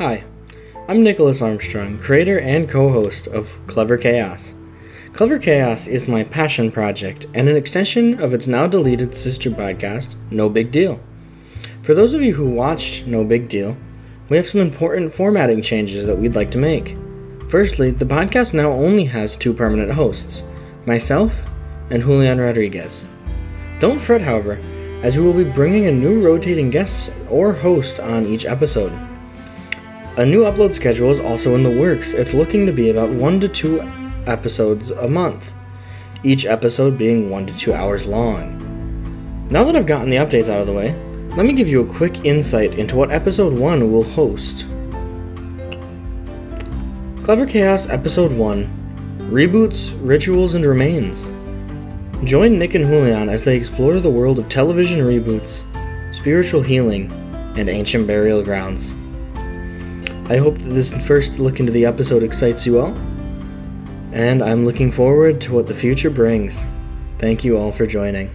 Hi, I'm Nicholas Armstrong, creator and co host of Clever Chaos. Clever Chaos is my passion project and an extension of its now deleted sister podcast, No Big Deal. For those of you who watched No Big Deal, we have some important formatting changes that we'd like to make. Firstly, the podcast now only has two permanent hosts myself and Julian Rodriguez. Don't fret, however, as we will be bringing a new rotating guest or host on each episode. A new upload schedule is also in the works. It's looking to be about one to two episodes a month, each episode being one to two hours long. Now that I've gotten the updates out of the way, let me give you a quick insight into what episode 1 will host. Clever Chaos Episode 1 Reboots, Rituals, and Remains. Join Nick and Julian as they explore the world of television reboots, spiritual healing, and ancient burial grounds. I hope that this first look into the episode excites you all, and I'm looking forward to what the future brings. Thank you all for joining.